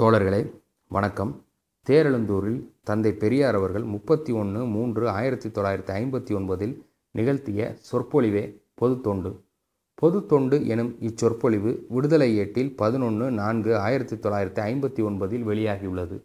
தோழர்களே வணக்கம். தேரெழுந்தூரில் தந்தை பெரியார் அவர்கள் முப்பத்தி ஒன்று மூன்று ஆயிரத்தி தொள்ளாயிரத்தி ஐம்பத்தி ஒன்பதில் நிகழ்த்திய சொற்பொழிவே பொது தொண்டு. பொது தொண்டு எனும் இச்சொற்பொழிவு விடுதலை ஏட்டில் பதினொன்று நான்கு ஆயிரத்தி தொள்ளாயிரத்தி ஐம்பத்தி ஒன்பதில் வெளியாகியுள்ளது.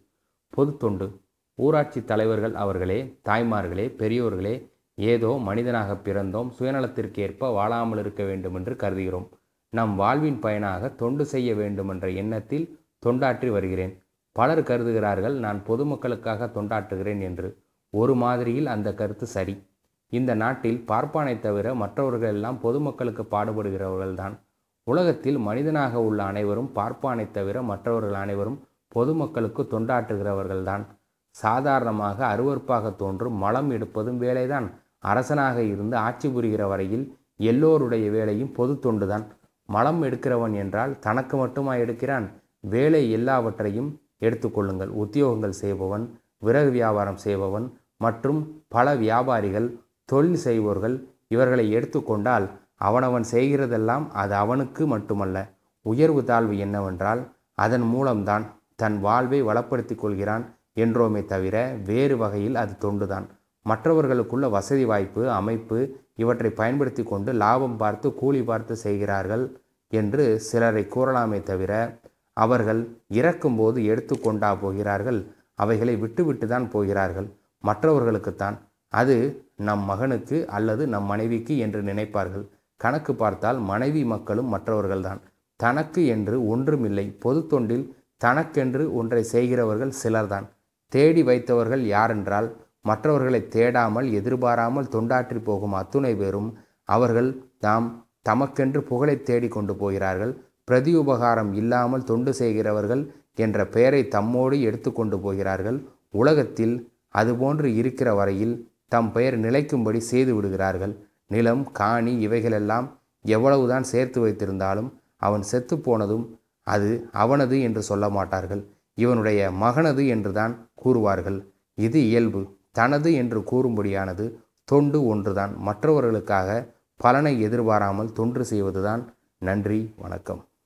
பொது தொண்டு. ஊராட்சி தலைவர்கள் அவர்களே தாய்மார்களே பெரியோர்களே ஏதோ மனிதனாக பிறந்தோம் சுயநலத்திற்கேற்ப வாழாமல் இருக்க வேண்டும் என்று கருதுகிறோம். நம் வாழ்வின் பயனாக தொண்டு செய்ய வேண்டுமென்ற எண்ணத்தில் தொண்டாற்றி வருகிறேன். பலர் கருதுகிறார்கள் நான் பொதுமக்களுக்காக தொண்டாற்றுகிறேன் என்று. ஒரு மாதிரியில் அந்த கருத்து சரி. இந்த நாட்டில் பார்ப்பானை தவிர மற்றவர்கள் எல்லாம் பொதுமக்களுக்கு பாடுபடுகிறவர்கள்தான் உலகத்தில் மனிதனாக உள்ள அனைவரும் பார்ப்பானை தவிர மற்றவர்கள் அனைவரும் பொதுமக்களுக்கு தொண்டாற்றுகிறவர்கள்தான் சாதாரணமாக அருவறுப்பாக தோன்றும் மலம் எடுப்பதும் வேலைதான். அரசனாக இருந்து ஆட்சி புரிகிற வரையில் எல்லோருடைய வேலையும் பொது தொண்டுதான். மலம் எடுக்கிறவன் என்றால் தனக்கு மட்டுமா எடுக்கிறான்? வேலை எல்லாவற்றையும் எடுத்துக்கொள்ளுங்கள். உத்தியோகங்கள் செய்பவன் விறகு வியாபாரம் செய்பவன் மற்றும் பல வியாபாரிகள் தொழில் செய்வோர்கள் இவர்களை எடுத்துக்கொண்டால் அவனவன் செய்கிறதெல்லாம் அது அவனுக்கு மட்டுமல்ல. உயர்வு தாழ்வு என்னவென்றால் அதன் மூலம்தான் தன் வாழ்வை வளப்படுத்தி கொள்கிறான் என்றோமே தவிர வேறு வகையில் அது தொண்டுதான். மற்றவர்களுக்குள்ள வசதி வாய்ப்பு அமைப்பு இவற்றை பயன்படுத்தி கொண்டு லாபம் பார்த்து கூலி பார்த்து செய்கிறார்கள் என்று சிலரை கூறலாமே தவிர அவர்கள் இறக்கும்போது எடுத்து கொண்டா போகிறார்கள். அவைகளை விட்டுவிட்டு தான் போகிறார்கள். மற்றவர்களுக்குத்தான். அது நம் மகனுக்கு அல்லது நம் மனைவிக்கு என்று நினைப்பார்கள். கணக்கு பார்த்தால் மனைவி மக்களும் மற்றவர்கள்தான். தனக்கு என்று ஒன்றுமில்லை. பொது தொண்டில் தனக்கென்று ஒன்றை செய்கிறவர்கள் சிலர்தான். தேடி வைத்தவர்கள் யாரென்றால் மற்றவர்களை தேடாமல் எதிர்பாராமல் தொண்டாற்றி போகும் அத்துணை பேரும் அவர்கள் தாம் தமக்கென்று புகழை தேடி கொண்டு போகிறார்கள். பிரதி உபகாரம் இல்லாமல் தொண்டு செய்கிறவர்கள் என்ற பெயரை தம்மோடு எடுத்துக்கொண்டு போகிறார்கள். உலகத்தில் அதுபோன்று இருக்கிற வரையில் தம் பெயர் நிலைக்கும்படி செய்து விடுகிறார்கள். நிலம் காணி இவைகளெல்லாம் எவ்வளவுதான் சேர்த்து வைத்திருந்தாலும் அவன் செத்து போனதும் அது அவனது என்று சொல்ல மாட்டார்கள். இவனுடைய மகனது என்றுதான் கூறுவார்கள். இது இயல்பு. தனது என்று கூறும்படியானது தொண்டு ஒன்றுதான். மற்றவர்களுக்காக பலனை எதிர்பாராமல் தொன்று செய்வதுதான். நன்றி வணக்கம்.